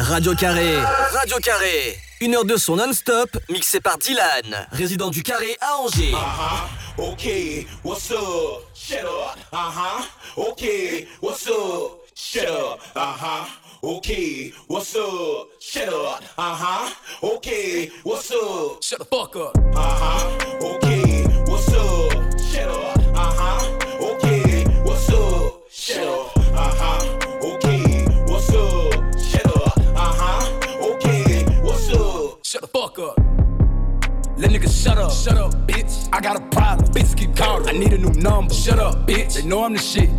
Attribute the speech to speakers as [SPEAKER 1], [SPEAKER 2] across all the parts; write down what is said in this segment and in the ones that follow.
[SPEAKER 1] Radio Carré. Radio Carré. Une heure de son non-stop, mixé par Dylan, résident du Carré à Angers.
[SPEAKER 2] Uh-huh. Ok, what's up? Shut up. Uh-huh. Ok, what's up? Shut up. Uh-huh. Ok, what's up? Shut up. Uh-huh. Ok, what's up?
[SPEAKER 3] Shut the fuck up.
[SPEAKER 2] Uh-huh. Ok, what's
[SPEAKER 3] fuck up. Let niggas shut up. Shut up, bitch. I got a problem. Bitches keep calling. I need a new number. Shut up, bitch. They know I'm the shit.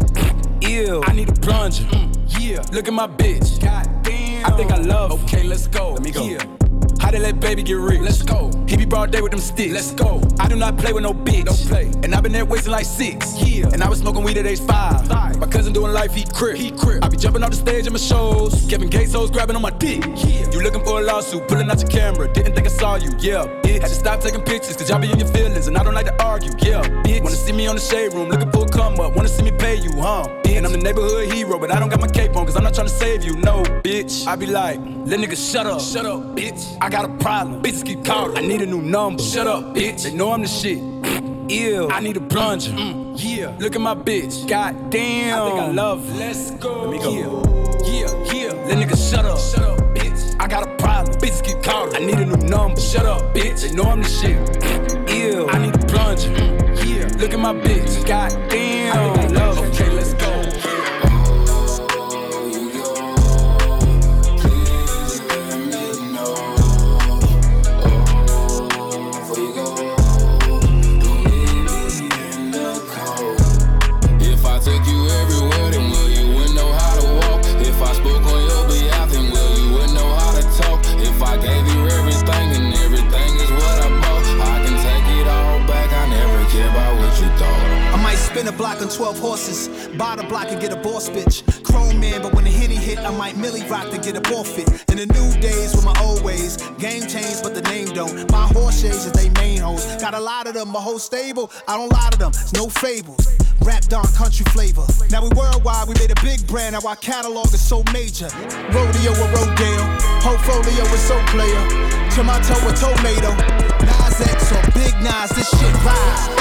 [SPEAKER 3] Ew. I need a plunger. Mm, yeah. Look at my bitch. God damn. I think I love her. Okay, let's go. Let me go. Yeah. How they let baby get rich? Let's go. He be broad day with them sticks. Let's go. I do not play with no bitch. Don't play. And I've been there wasting like six. Yeah. And I was smoking weed at age five. five. My cousin doing life, he crip. He crip. I be jumping off the stage in my shows. Kevin Gates hoes grabbing on my dick. Yeah. You looking for a lawsuit, pulling out your camera. Didn't think I saw you. Yeah, bitch. Had to stop taking pictures, cause y'all be in your feelings. And I don't like to argue. Yeah, bitch. Wanna see me on the shade room, looking for a come up. Wanna see me pay you, huh? Bitch. And I'm the neighborhood hero, but I don't got my cape on, cause I'm not trying to save you. No, bitch. I be like, let niggas shut up. Shut up, bitch. I got a problem. Bitches keep calling. I need a new number. Shut up, bitch. They know I'm the shit. Ew. I need a plunger. Mm, yeah. Look at my bitch. God damn. I think I love her. Let's go. Let me go. Yeah, yeah, yeah. Let niggas shut up. Shut up, bitch. I got a problem. Bitches keep calling. I need a new number. Shut up, bitch. They know I'm the shit. Ew. I need a plunger. Mm, yeah. Look at my bitch. God damn. I think I love her. Okay,
[SPEAKER 4] block on 12 horses, buy the block and get a boss bitch. Chrome man, but when the henny hit, I might millie rock to get a fit. In the new days with my old ways, game changed, but the name don't. My horse shades is they main hoes. Got a lot of them, my whole stable. I don't lie to them, it's no fables. Rap dark country flavor. Now we worldwide, we made a big brand, now our catalog is so major. Rodeo or Rodale, portfolio is so player. Tomato or tomato, Nas X or Big Nas, this shit rise.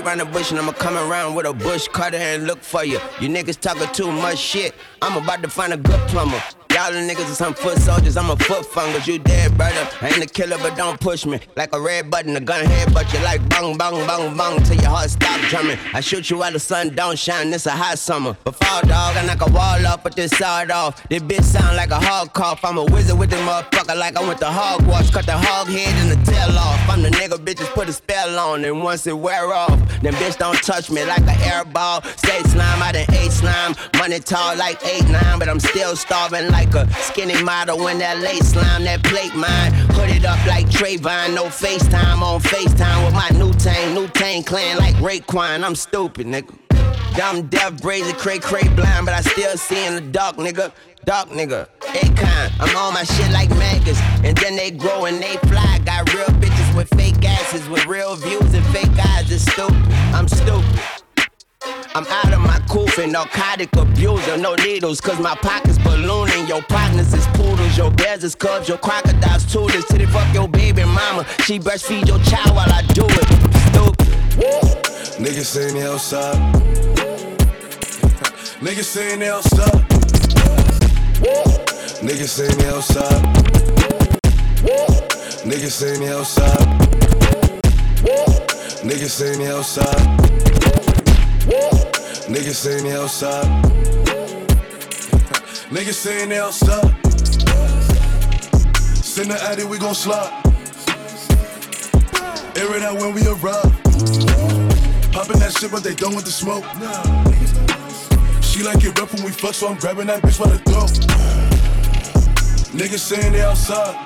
[SPEAKER 5] Brother? Be round the bush and I'ma come around with a bush cutter and look for you. You niggas talking too much shit. I'm about to find a good plumber. Y'all the niggas are some foot soldiers, I'm a foot fungus. You dead, brother. I ain't a killer, but don't push me. Like a red button, a gun head, but you like bang, bang, bang, bang till your heart stop drumming. I shoot you while the sun don't shine, it's a hot summer. But fall dog, I knock a wall off, but this sawed off. This bitch sound like a hog cough. I'm a wizard with this motherfucker like I went to Hogwarts. Cut the hog head and the tail off. I'm the nigga bitches put a spell on, and once it wear off, then bitch don't touch me like an air ball. State slime, I done ate slime. Money tall like 8'9, but I'm still starving like a skinny model in that late slime, that plate mine. Hooded up like Trayvon, no FaceTime on FaceTime with my Wu-Tang, new tang clan like Raekwon. I'm stupid, nigga. Dumb, deaf, brazy, cray, cray, blind, but I still see in the dark, nigga. Dark nigga, Akon, I'm on my shit like maggots. And then they grow and they fly. Got real bitches with fake asses, with real views and fake eyes. It's stupid, I'm stupid. I'm out of my coffin, narcotic abuser, no needles, cause my pockets ballooning. Your partners is poodles, your bears is cubs, your crocodiles tutors. Till they fuck your baby mama, she breastfeed your child while I do it. Stupid.
[SPEAKER 6] Niggas saying they outside. Niggas saying they outside. Niggas saying they outside. Niggas saying they outside. Niggas saying they outside. Niggas saying they outside. Niggas saying they outside. Send the addy, we gon' slide. Air it out when we arrive. Popping that shit, but they don't want the smoke. She like it rough when we fuck, so I'm grabbing that bitch by the throat. Niggas saying they outside.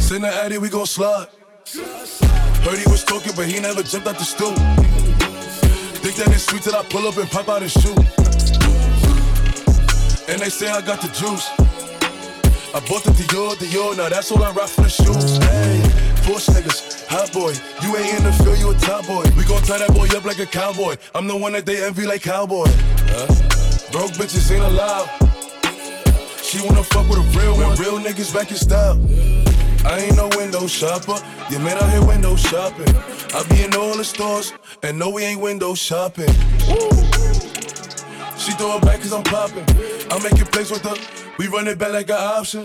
[SPEAKER 6] Send the Addy, we gon' slide. Heard he was talking, but he never jumped out the stool. Think that it's sweet till I pull up and pop out his shoe. And they say I got the juice. I bought the Dior, Dior, now that's all I rock for the shoes. Hey, Porsche niggas, hot boy. You ain't in the field, you a top boy. We gon' tie that boy up like a cowboy. I'm the one that they envy like cowboy. Huh? Broke bitches ain't allowed. She wanna fuck with a real one. When Real niggas back in style. I ain't no window shopper. You man out here window shopping. I be in all the stores, and no, we ain't window shopping. She throw it back cause I'm popping. I make it plays with her. We run it back like an option.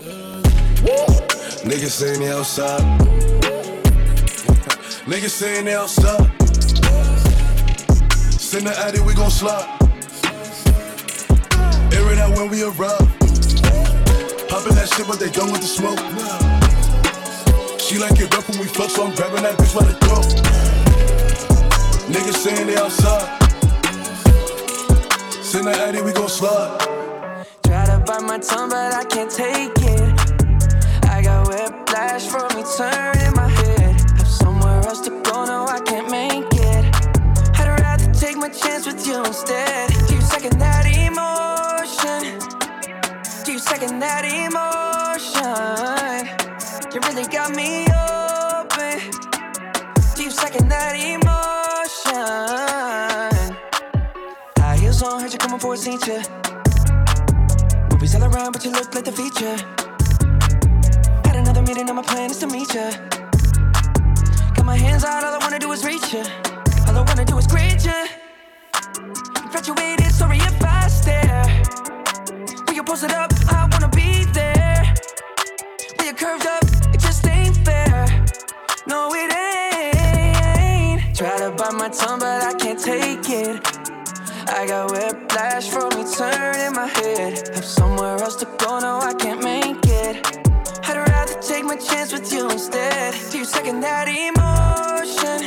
[SPEAKER 6] Niggas saying they outside. Niggas saying they outside. Send the addy, we gon' slide. Air it out when we arrive. Poppin' that shit, but they done with the smoke. She like it rough when we fuck, so I'm grabbing that bitch by the throat. Niggas saying they outside. Send the addy, we gon' slide.
[SPEAKER 7] Try to bite my tongue, but I can't take it. I got whiplash from me turning my head. Have somewhere else to go, no, I can't make it. I'd rather take my chance with you instead. Do you second that emotion? You second that emotion? You really got me open. You second that emotion? High heels on, heard you coming for a feature. Movies all around, but you look like the feature. Had another meeting, and my plan is to meet ya. Got my hands out, all I wanna do is reach ya. All I wanna do is greet ya. Infatuated, sorry if I stare. When you post it up, I wanna be there. When you curved up, No, it ain't. Try to bite my tongue, but I can't take it. I got whiplash from me turning my head. Have somewhere else to go, no, I can't make it. I'd rather take my chance with you instead. Do you second that emotion?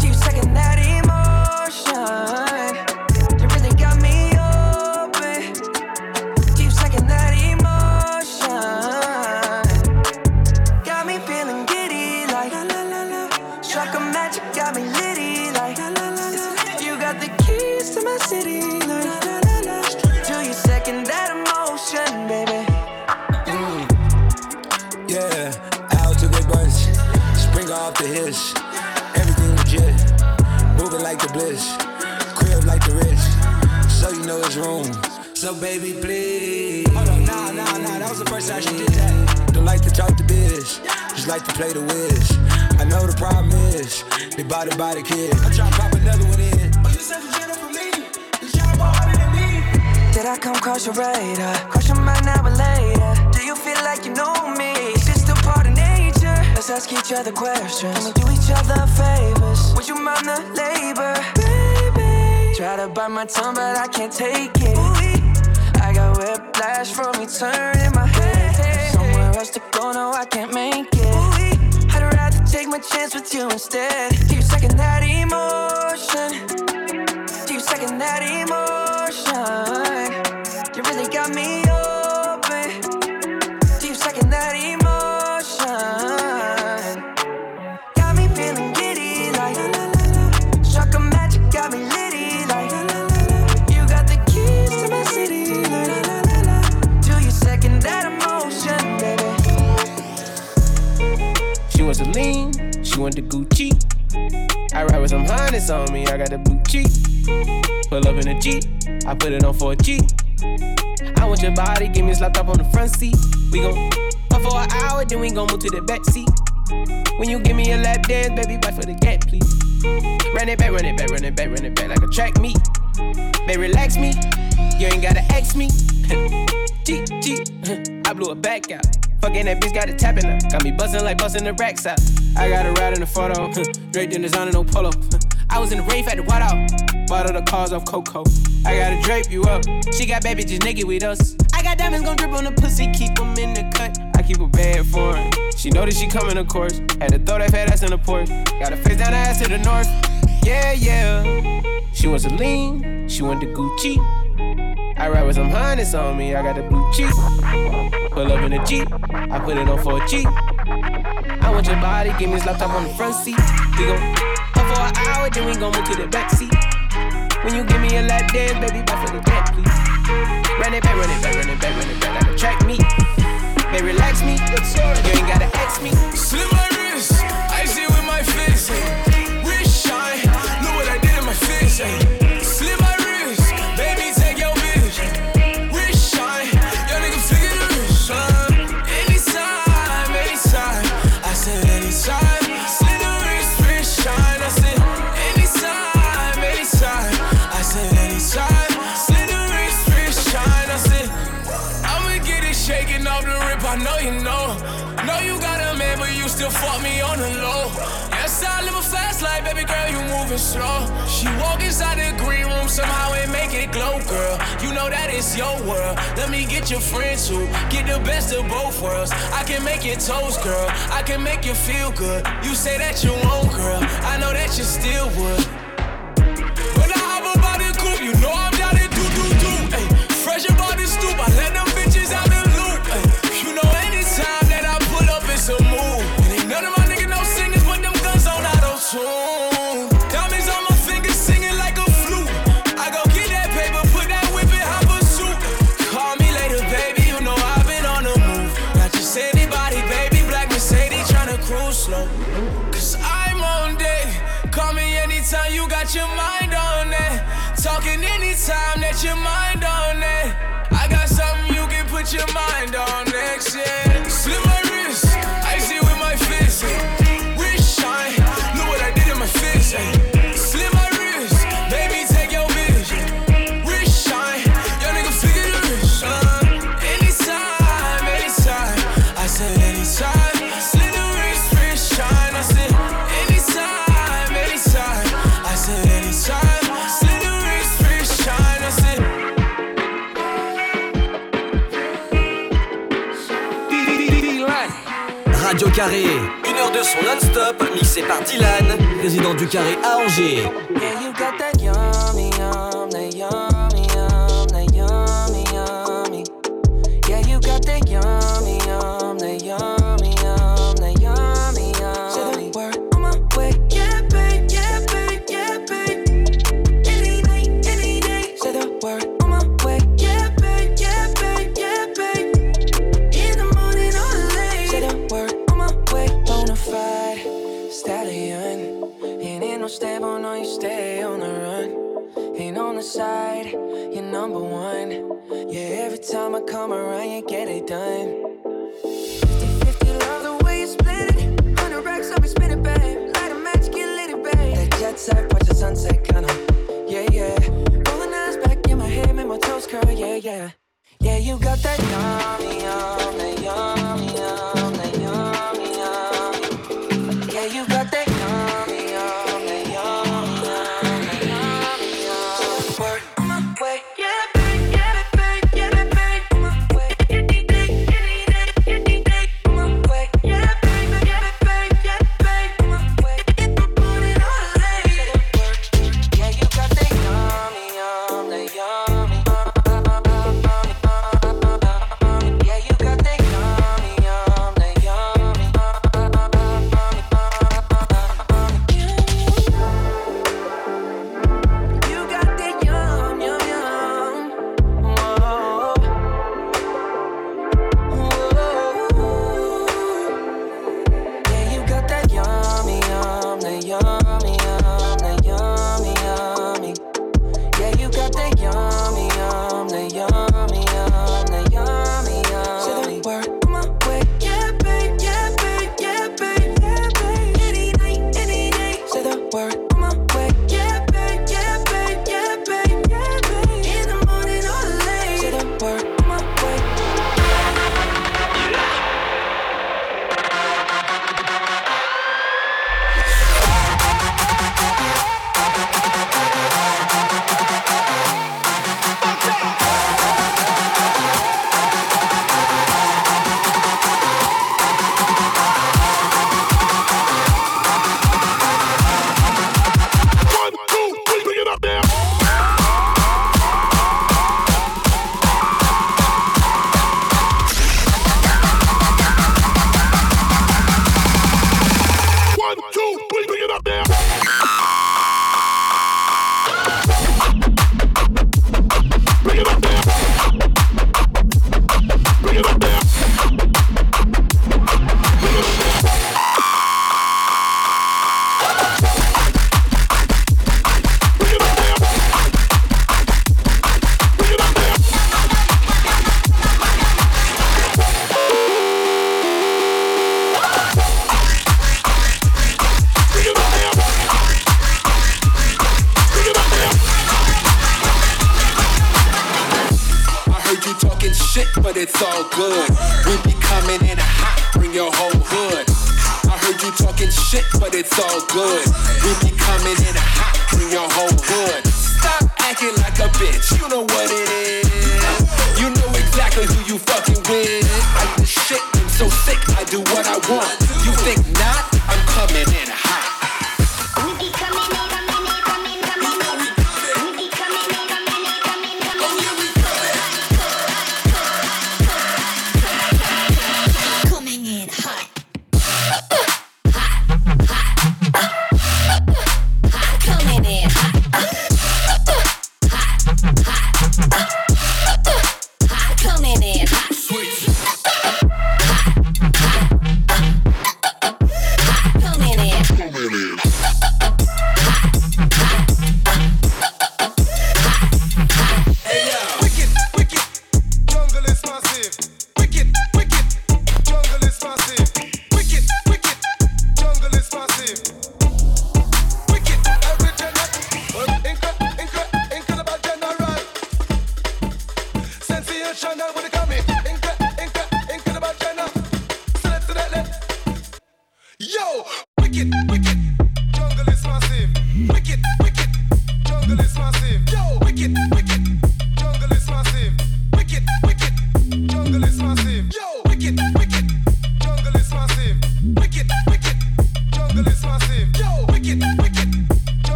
[SPEAKER 7] Do you second that emotion? Baby,
[SPEAKER 8] please. Hold on, nah, nah, nah. That was the first time she did that. Don't like to talk to biz. Just like to play the whiz. I know the problem is. They bought it by the kid. I'm trying to pop another one in. Oh, you said you did it for me. You trying to harder than me.
[SPEAKER 7] Did I come cross your radar? Cross your mind now or later? Do you feel like you know me? Is this still part of nature? Let's ask each other questions. Can we do each other favors? Would you mind the labor? Baby, try to bite my tongue, but I can't take it. I got whiplash from me turning my head. Somewhere else to go, no, I can't make it. I'd rather take my chance with you instead. Do you second that emotion? Do you second that emotion? You really got me
[SPEAKER 9] want the Gucci. I ride with some harness on me, I got the blue cheek. Pull up in a Jeep, I put it on for a G. I want your body, give me a slap up on the front seat. We gon' fuck for an hour, then we gon' move to the back seat. When you give me a lap dance, baby, wait for the gap, please. Run it back, run it back, run it back, run it back like a track meet. Baby, relax me, you ain't gotta ask me. G, G, I blew it back out. Fucking that bitch got it tapping up. Got me bustin' like bustin' the racks out. I got a ride in the photo. Draped in designer, no polo. I was in the rave at the out. Bought the cars off Coco. I gotta drape you up. She got baby just naked with us. I got diamonds gon' drip on the pussy, keep them in the cut. I keep a bad for her. She know that she coming, of course. Had to throw that fat ass in the porch. Got her face down the ass to the north. Yeah, yeah. She wants a lean, she want the Gucci. I ride with some harness on me, I got the blue cheek. Pull up in a Jeep, I put it on for a G. I want your body, give me this laptop on the front seat. We gon' up for an hour, then we gon' move to the back seat. When you give me a lap dance, baby, back for the back, please. Run it back, run it back, run it back, run it back like a track me, Baby, relax me, you ain't gotta ask me.
[SPEAKER 8] Slip my wrist, I see with my fist. Wrist eh. shine, know what I did in my fist. She walk inside the green room, somehow it make it glow, girl. You know that it's your world. Let me get your friends who get the best of both worlds. I can make your toes, girl. I can make you feel good. You say that you won't, girl. I know that you still would. When I hop about the coupe, you know I'm
[SPEAKER 7] Carré. Une heure de son non-stop, mixé par Dylan, président du Carré à Angers.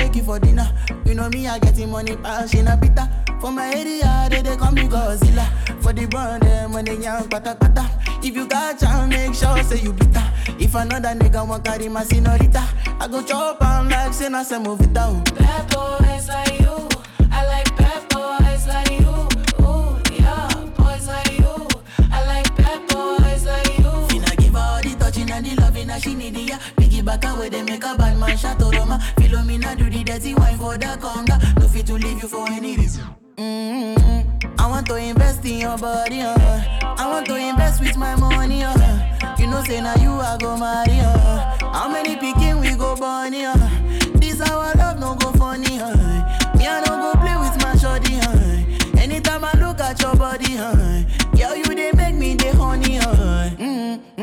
[SPEAKER 10] Take you for dinner. You know me, I getting money, pass in a bitter. For my area, they, they call me Godzilla. For the brand, them when they young, pata pata. If you got chance, make sure say you bitter. If another nigga want carry my senorita, I go chop am like say na say move it down.
[SPEAKER 11] Bad boys like you. I like bad boys like you. Ooh, yeah, boys like you. I like bad boys like you.
[SPEAKER 10] Finna give all the touching and the loving that she need, it, yeah. Piggyback away, they make a dirty wine for the conga. No fit to leave you for any reason. Mm-hmm. I want to invest in your body, uh. I want to invest with my money, uh. You know, say now you I go marry, uh. How many picking we go bunny, uh. This our love no go funny, uh. Me I no go play with my shorty, uh. Anytime I look at your body, uh. Girl, you they make me the honey, uh. Mm-hmm,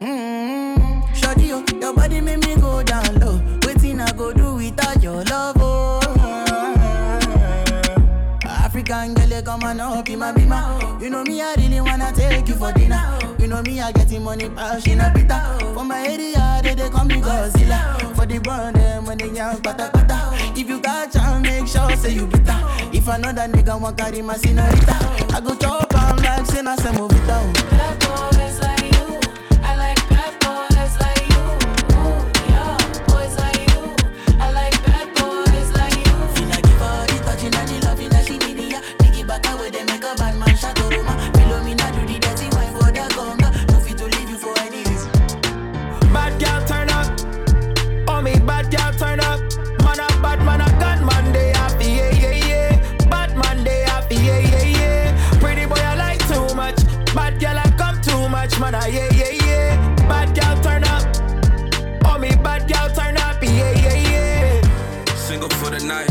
[SPEAKER 10] mm-hmm. Shorty, oh, your body make me go down low. Your love, oh. African girl, you come on up in my bima. You know me, I really wanna take you for dinner. You know me, I getting money, pass in a bitter. For my area, they, they call me Godzilla. For the brand, eh, them when they young, pata pata. If you got chance, make sure say you bitter. If another nigga want carry my senorita, I go chop am like say na say move it.
[SPEAKER 12] Much man yeah yeah yeah. Bad girl turn up. Oh me bad girl turn up yeah yeah yeah.
[SPEAKER 13] Single for the night.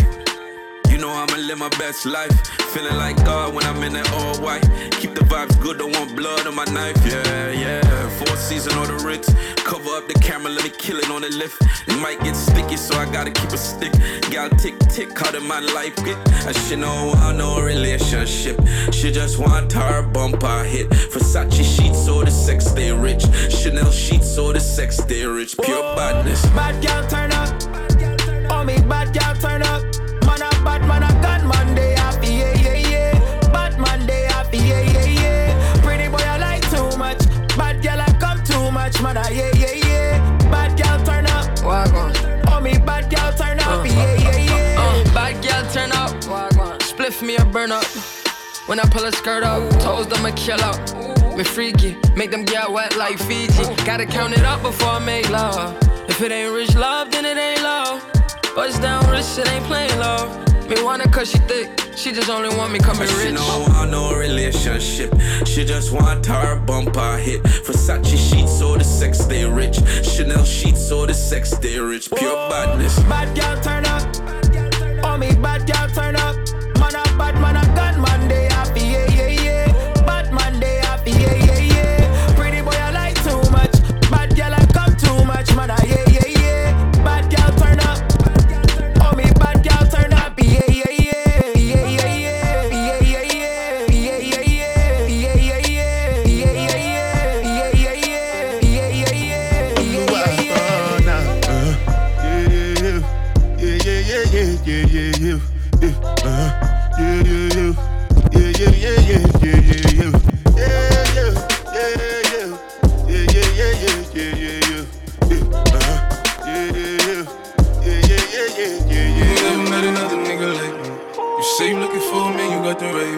[SPEAKER 13] You know I'ma live my best life. Feeling like God when I'm in that all white. Keep the vibes good, don't want blood on my knife. Yeah, yeah. Four season on the Ritz. Cover up the camera, let me kill it on the lift. It might get sticky, so I gotta keep a stick. Gal tick tick, caught in my life. Get I should know want no relationship. She just want her bumper hit. Versace sheets, so the sex stay rich. Chanel sheets, so the sex stay rich. Pure badness.
[SPEAKER 12] Bad girl turn up. Oh me bad girl turn up. Man a bad man
[SPEAKER 14] a burn up. When I pull a skirt up, toes them a kill out. Me freaky, make them get wet like Fiji. Gotta count it up before I make love. If it ain't rich love, then it ain't love. Bust down rich, it ain't plain love. Me want her cause she thick, she just only want me coming
[SPEAKER 13] She
[SPEAKER 14] rich.
[SPEAKER 13] don't want no relationship. She just want her bumper hit. Versace sheets, so the sex stay rich. Chanel sheets, so the sex stay rich. Pure badness.
[SPEAKER 12] Bad girl turn up. Oh me bad girl turn up. Yeah, yeah, you you, uh huh. Yeah, yeah, you, yeah, yeah, yeah, yeah, yeah, yeah, you. Yeah, you, yeah, you, yeah, yeah, yeah, yeah, yeah, yeah, you, uh huh. Yeah, yeah, you, yeah, yeah, yeah, yeah, yeah, yeah.
[SPEAKER 15] You never met another nigga like me. You say you looking for me, you got the right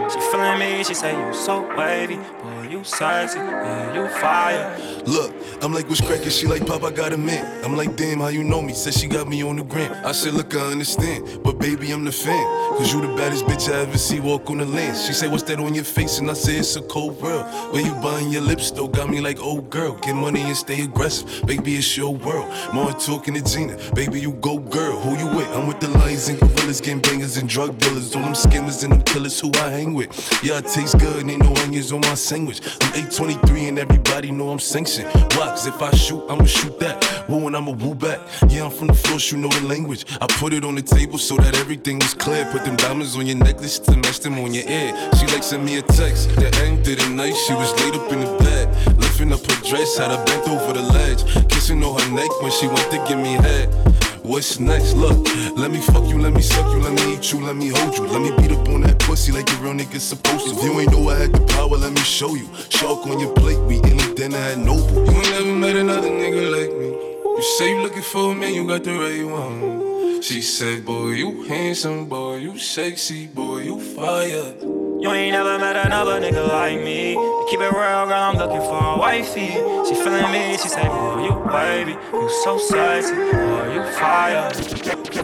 [SPEAKER 15] one.
[SPEAKER 16] She feeling me, she say you so wavy, boy you sexy, yeah you fire.
[SPEAKER 6] Look, I'm like, what's crackin'? She like, Pop, I got a man. I'm like, damn, how you know me? Said she got me on the gram. I said, look, I understand, but baby, I'm the fan. Cause you the baddest bitch I ever see walk on the land. She said, what's that on your face? And I said, it's a cold world. Where you buying your lips, though, got me like, oh girl. Get money and stay aggressive. Baby, it's your world. More talking to Gina. Baby, you go girl. Who you with? I'm with the lions and gorillas, gang bangers and drug dealers. All them skimmers and them killers who I hang with. Yeah, it tastes good, ain't no onions on my sandwich. I'm 823 and everybody know I'm sanctioned. Why? Cause if I shoot, I'ma shoot that. Woo and I'ma woo back. Yeah, I'm from the floor, you know the language. I put it on the table so that everything was clear. Put them diamonds on your necklace to match them on your ear. She like sent me a text. The end did it nice. She was laid up in the bed. Lifting up her dress, had her bent over the ledge. Kissing on her neck when she went to give me head. What's next? Look, let me fuck you, let me suck you, let me eat you, let me hold you. Let me beat up on that pussy like a real nigga supposed to. If you ain't know I had the power, let me show you. Shark on your plate, we in the dinner at Noble.
[SPEAKER 15] You ain't never met another nigga like me. You say you looking for me, you got the right one. She said, boy, you handsome, boy, you sexy, boy, you fire.
[SPEAKER 16] You ain't never met another nigga like me. Keep it real, girl, I'm looking for a wifey. She feeling me, she say, boy, you baby, you so sexy, boy, you fire.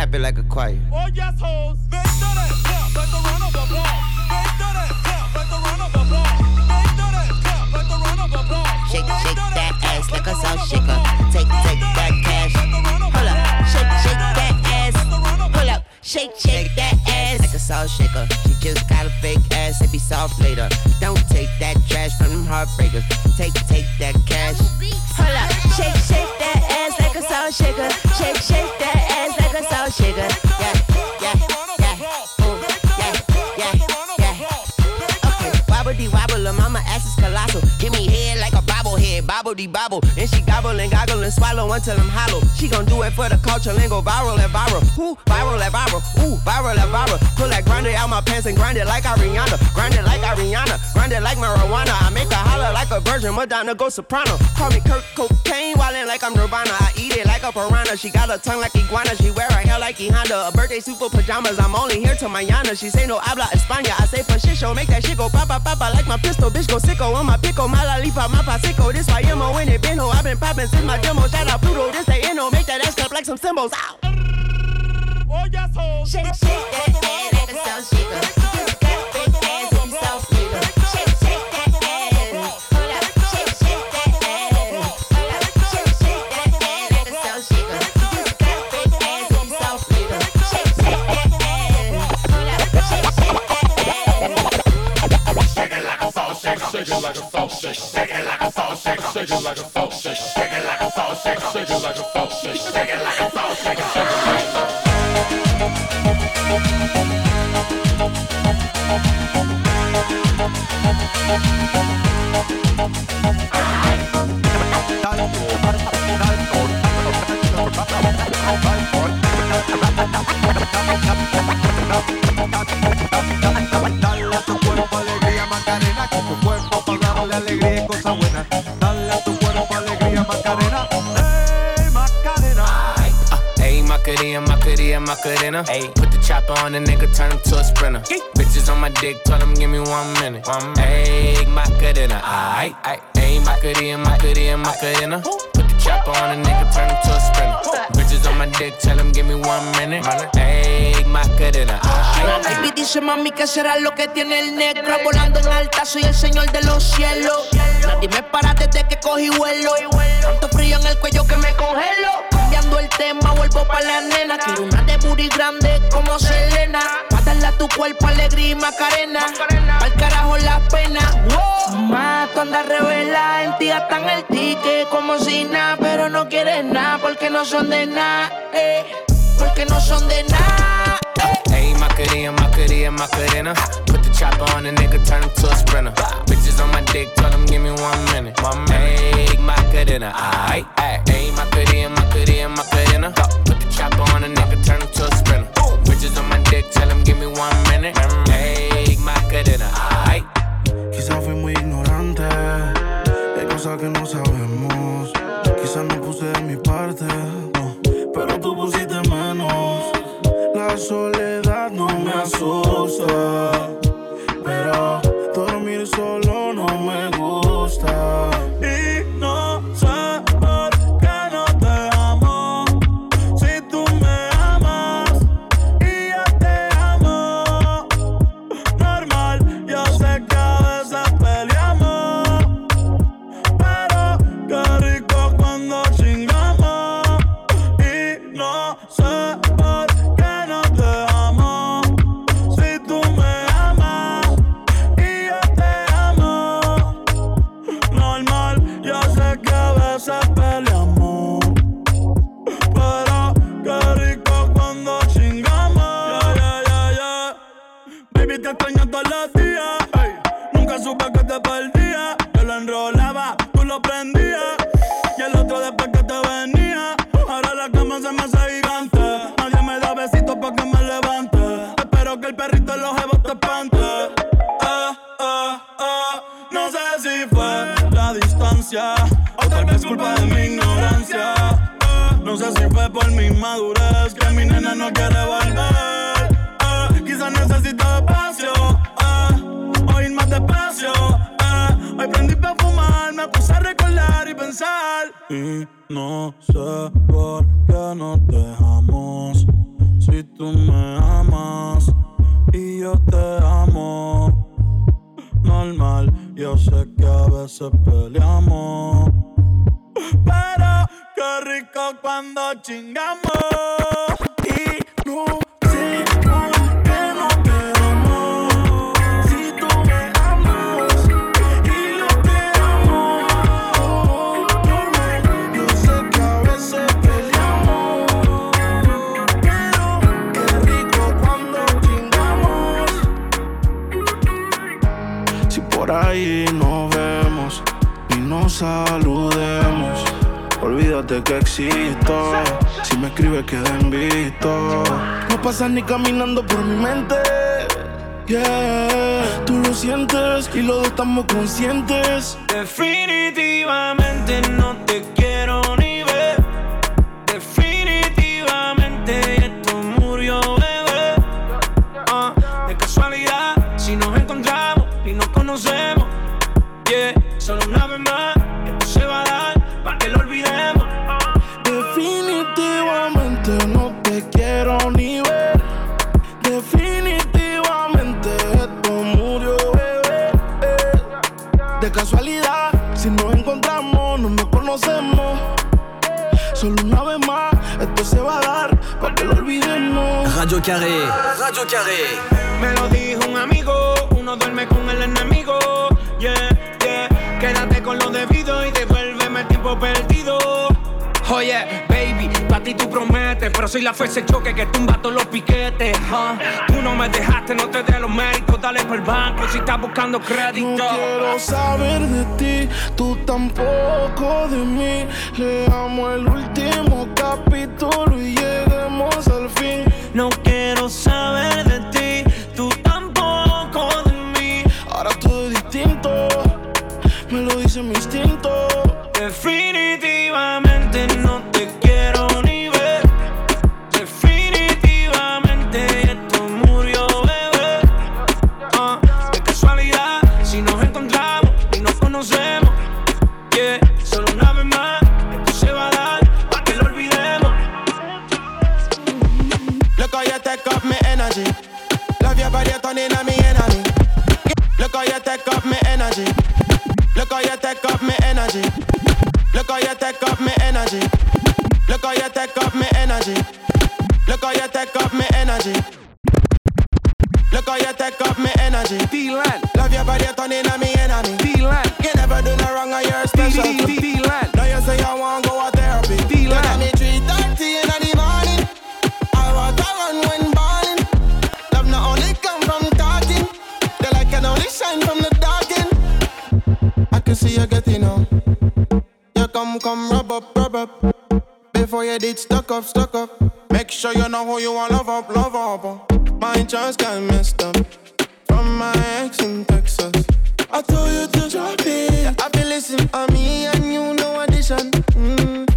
[SPEAKER 5] Clap it like a choir.
[SPEAKER 17] Oh yes, hoes.
[SPEAKER 5] Until I'm hollow. She gon' do it for the culture and go viral and viral. Ooh, viral and viral. Ooh, viral and viral. Pull that grinder out my pants and grind it like Ariana. Grind it like Ariana. Grind it like marijuana. I make her holler like a virgin. Madonna go soprano. Call me Kurt Cocaine, like I'm Nirvana. I eat it like a piranha. She got a tongue like iguana. She wear her hair like Honda. A birthday suit for pajamas. I'm only here till mañana. She say no habla España. I say for shit show. Make that shit go papa papa like my pistol. Bitch go sicko on my pickle. My lollipop, my pasico. This why emo when it been ho. I've been poppin' since my demo. Shout out Pluto. This they inno. Make that ass clap like some cymbals. Ow.
[SPEAKER 17] Oh, yes, oh.
[SPEAKER 5] Shake, shake that ass like a soul shaker. This got big Shake
[SPEAKER 17] it like a salt shaker. Shake it like a salt shaker. Shake it like a salt shaker. Shake it like a salt shaker. Shake it like a salt shaker. Shake it like a salt
[SPEAKER 18] Macarena, Macarena.
[SPEAKER 19] Ayy, put the chopper on the nigga, turn him to a sprinter. Bitches on my dick, tell him give me one minute. One Ayy, Macarena, aight, aight. Ayy, Macarena, Macarena, Macarena. Put the chopper on the nigga, turn him to a sprinter. My dick,
[SPEAKER 20] baby dice mami que será lo que tiene el negro Volando en alta, soy el señor de los cielos. Nadie me para desde que cogí vuelo. Tanto frío en el cuello que me congelo. Cambiando el tema, vuelvo pa' la nena. Quiero una de booty grande como Selena. Pa' darle a tu cuerpo alegría y macarena. Al carajo la pena. Wow. Gastan el ticket como si nada Pero no quieres nada porque no son de nada eh, Porque no son de nada
[SPEAKER 19] Ayy, Macarena, Macarena, Macarena. Put the chopper on the nigga, turn him to a sprinter. Bitches on my dick, tell him give me one minute. One minute. Ayy, Macarena, aight, aight. Ayy, Macarena, Macarena, Macarena. Put the chopper on the nigga, turn him to a sprinter. Bitches on my dick, tell him give me one minute. Ayy, Macarena, aight.
[SPEAKER 21] Ignorante, hay cosas que no sabemos. Quizás no puse de mi parte, pero tú pusiste menos. La soledad no me asusta,
[SPEAKER 17] que mi nena no quiere volver. Ah, Quizás necesito espacio, ah, o ir más despacio. ah. Hoy prendí pa' fumar, me puse a recordar y pensar. Y no sé por qué nos dejamos. Si tú me amas y yo te amo. Normal, yo sé que a veces peleamos. Pero qué rico cuando chingamos. Y no sé por qué no te amo. Si tú me amas y no te amo. Oh, oh, oh, yo sé que a veces peleamos pero qué rico cuando chingamos.
[SPEAKER 21] Si por ahí nos vemos y nos saludemos que existo. Si me escribes, queda visto. No pasas ni caminando por mi mente. Yeah, tú lo sientes y los dos estamos conscientes.
[SPEAKER 17] Definitivamente no te quiero.
[SPEAKER 1] Radio Carré. Radio Carré.
[SPEAKER 17] Me lo dijo un amigo, uno duerme con el enemigo. Yeah, yeah. Quédate con lo debido y devuélveme el tiempo perdido. Oye, baby, para ti tú prometes, pero soy la fuerza el choque que tumba todos los piquetes. Tú no me dejaste, no te dé los méritos, dale por el banco si estás buscando crédito.
[SPEAKER 21] No quiero saber de ti, tú tampoco de mí. Le amo el último capítulo y lleguemos al fin.
[SPEAKER 17] No quiero saber de ti, tú tampoco de mí.
[SPEAKER 21] Ahora todo es distinto, me lo dice mi instinto.
[SPEAKER 22] take up my energy. Look how you take up my energy. Look how you take up my energy. Look how you take up my energy. Look how you take up my energy. D-Land. Love your body, turning on me. before you did stuck up, stuck up. Make sure you know who you are, love up, love up. My just got messed up from my ex in Texas. I told you to drop it. I've been listening on me and you no addition. Mm.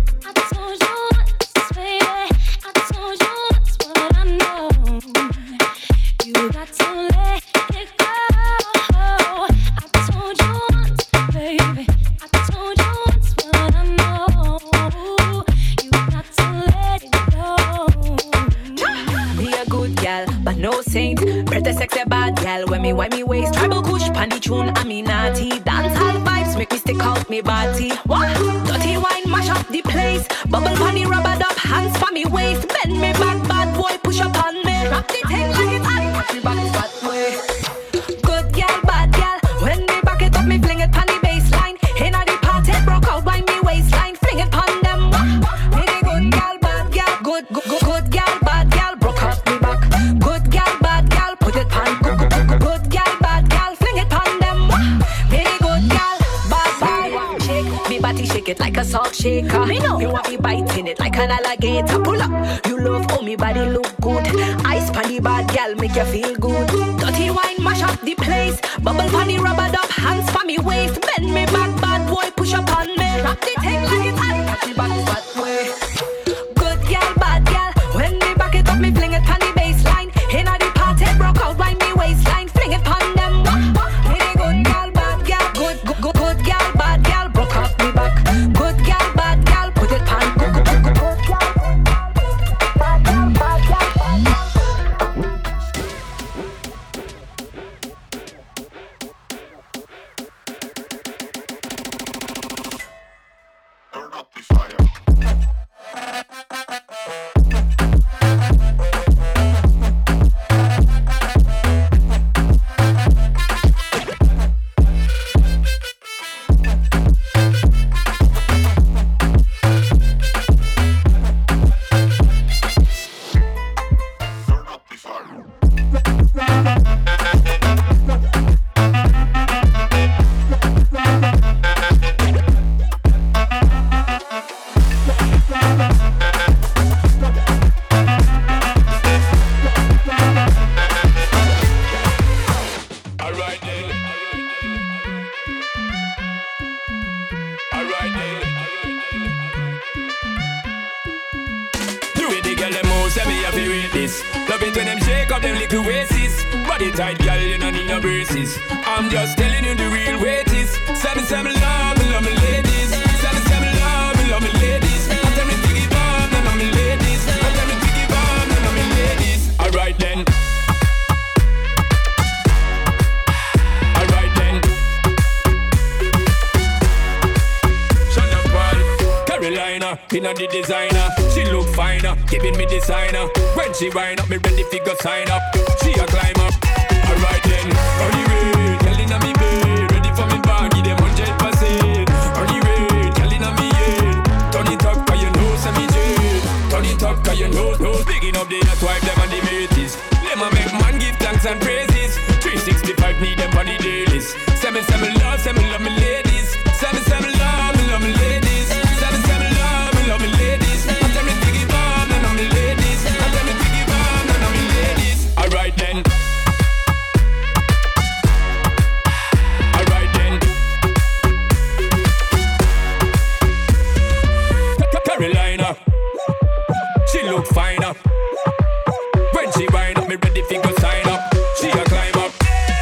[SPEAKER 23] she wind up, me ready fi go sign Carolina. She look finer. When she wind up, me ready fi go sign up. She a climb up.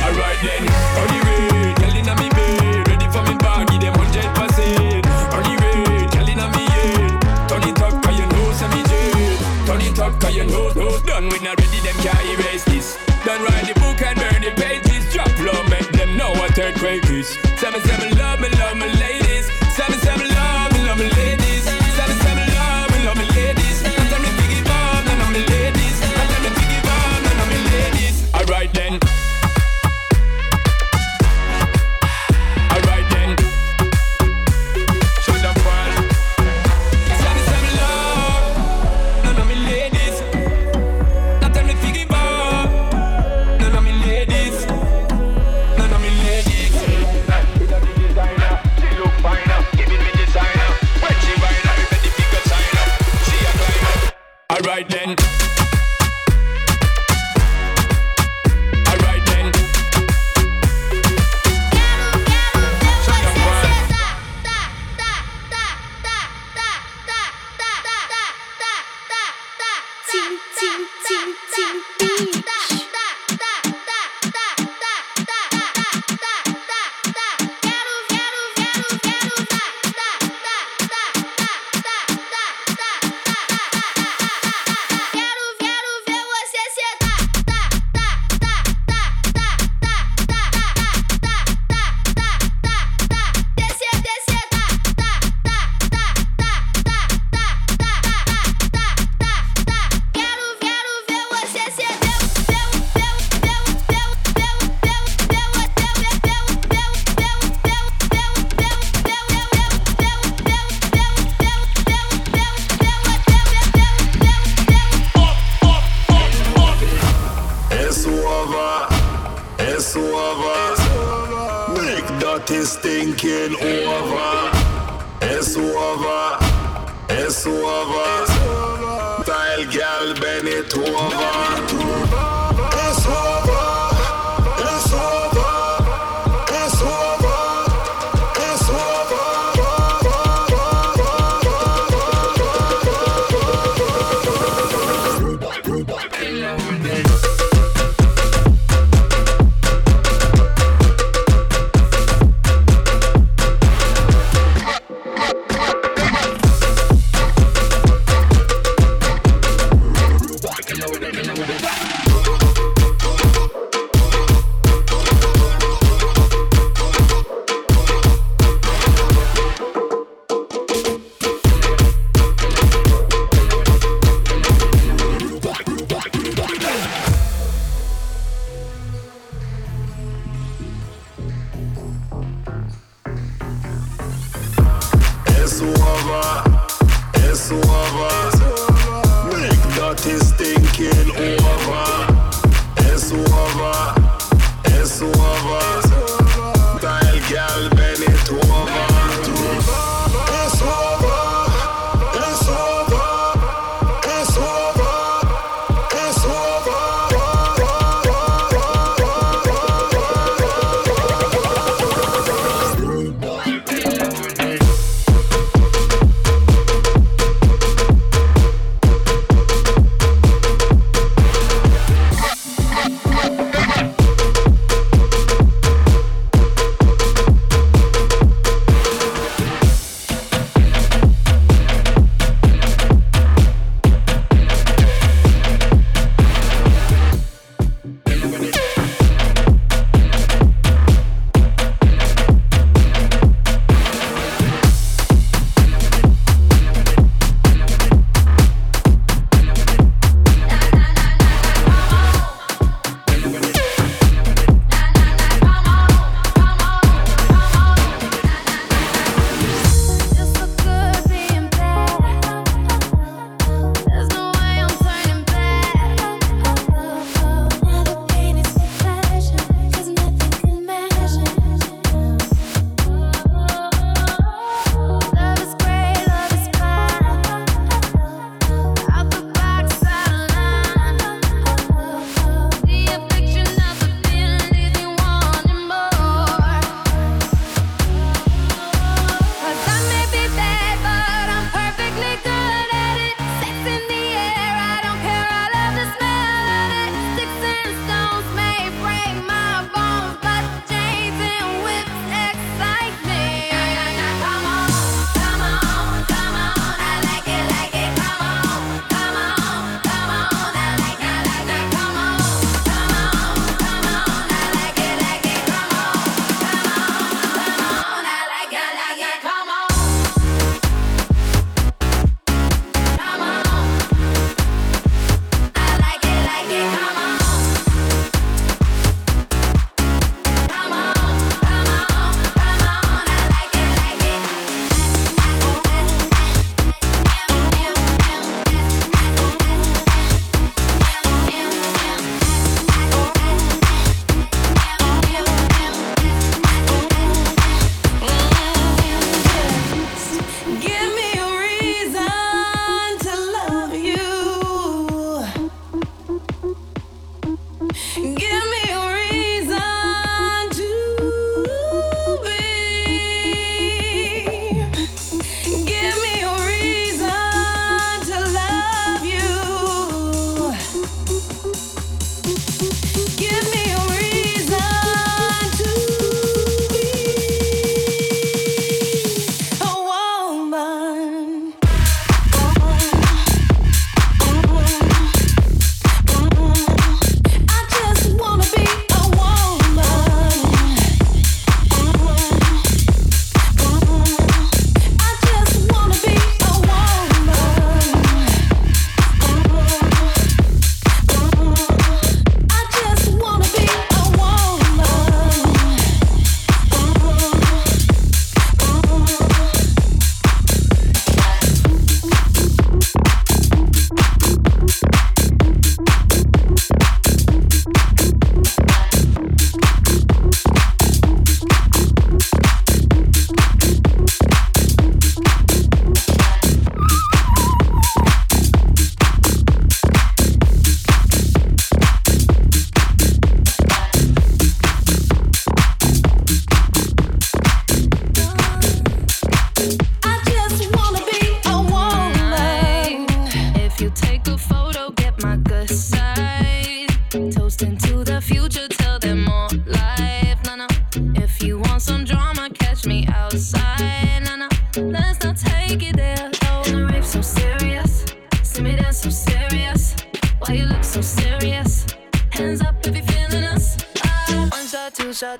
[SPEAKER 23] Alright then, on the way, telling inna me bed, ready for me baggy, them hundred percent. On the way, telling inna me head, turn it up 'cause you know say me dead. Turn it up 'cause you know, know done. We not ready, them can't erase this. Done write the book and burn the pages. Drop low, make them know what earthquake is. Tell me, tell me, love me, love me,
[SPEAKER 11] lady.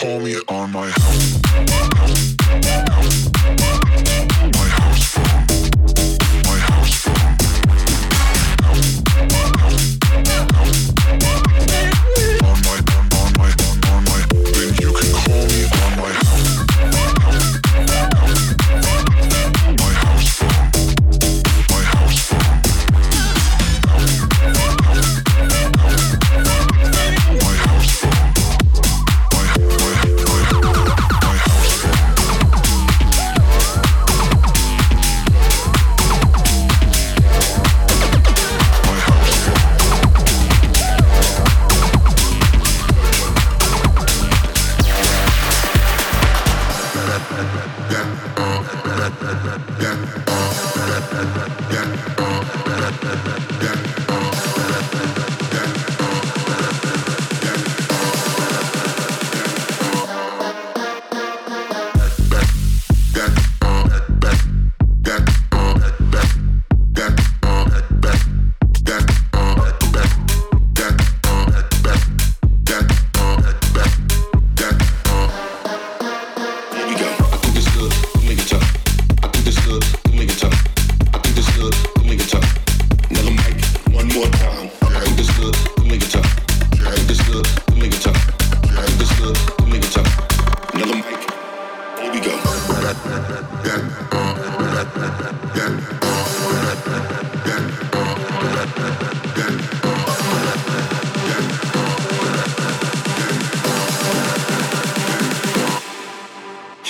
[SPEAKER 24] call me on my house.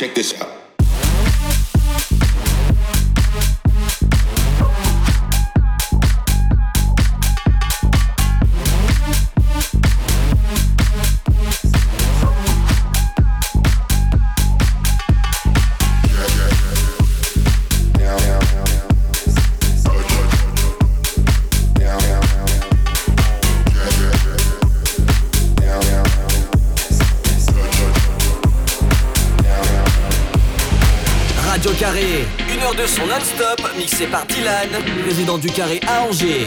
[SPEAKER 24] Check this out.
[SPEAKER 1] Non-stop, mixé par Dylan, résident du Carré à Angers.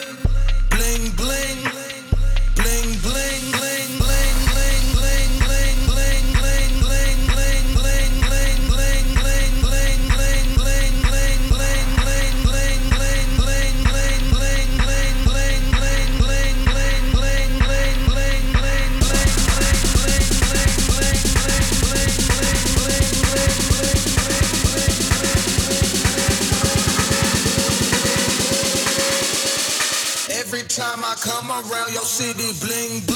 [SPEAKER 25] come around your city, bling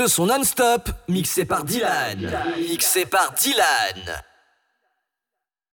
[SPEAKER 1] de son non-stop, mixé par Dylan. Mixé par Dylan.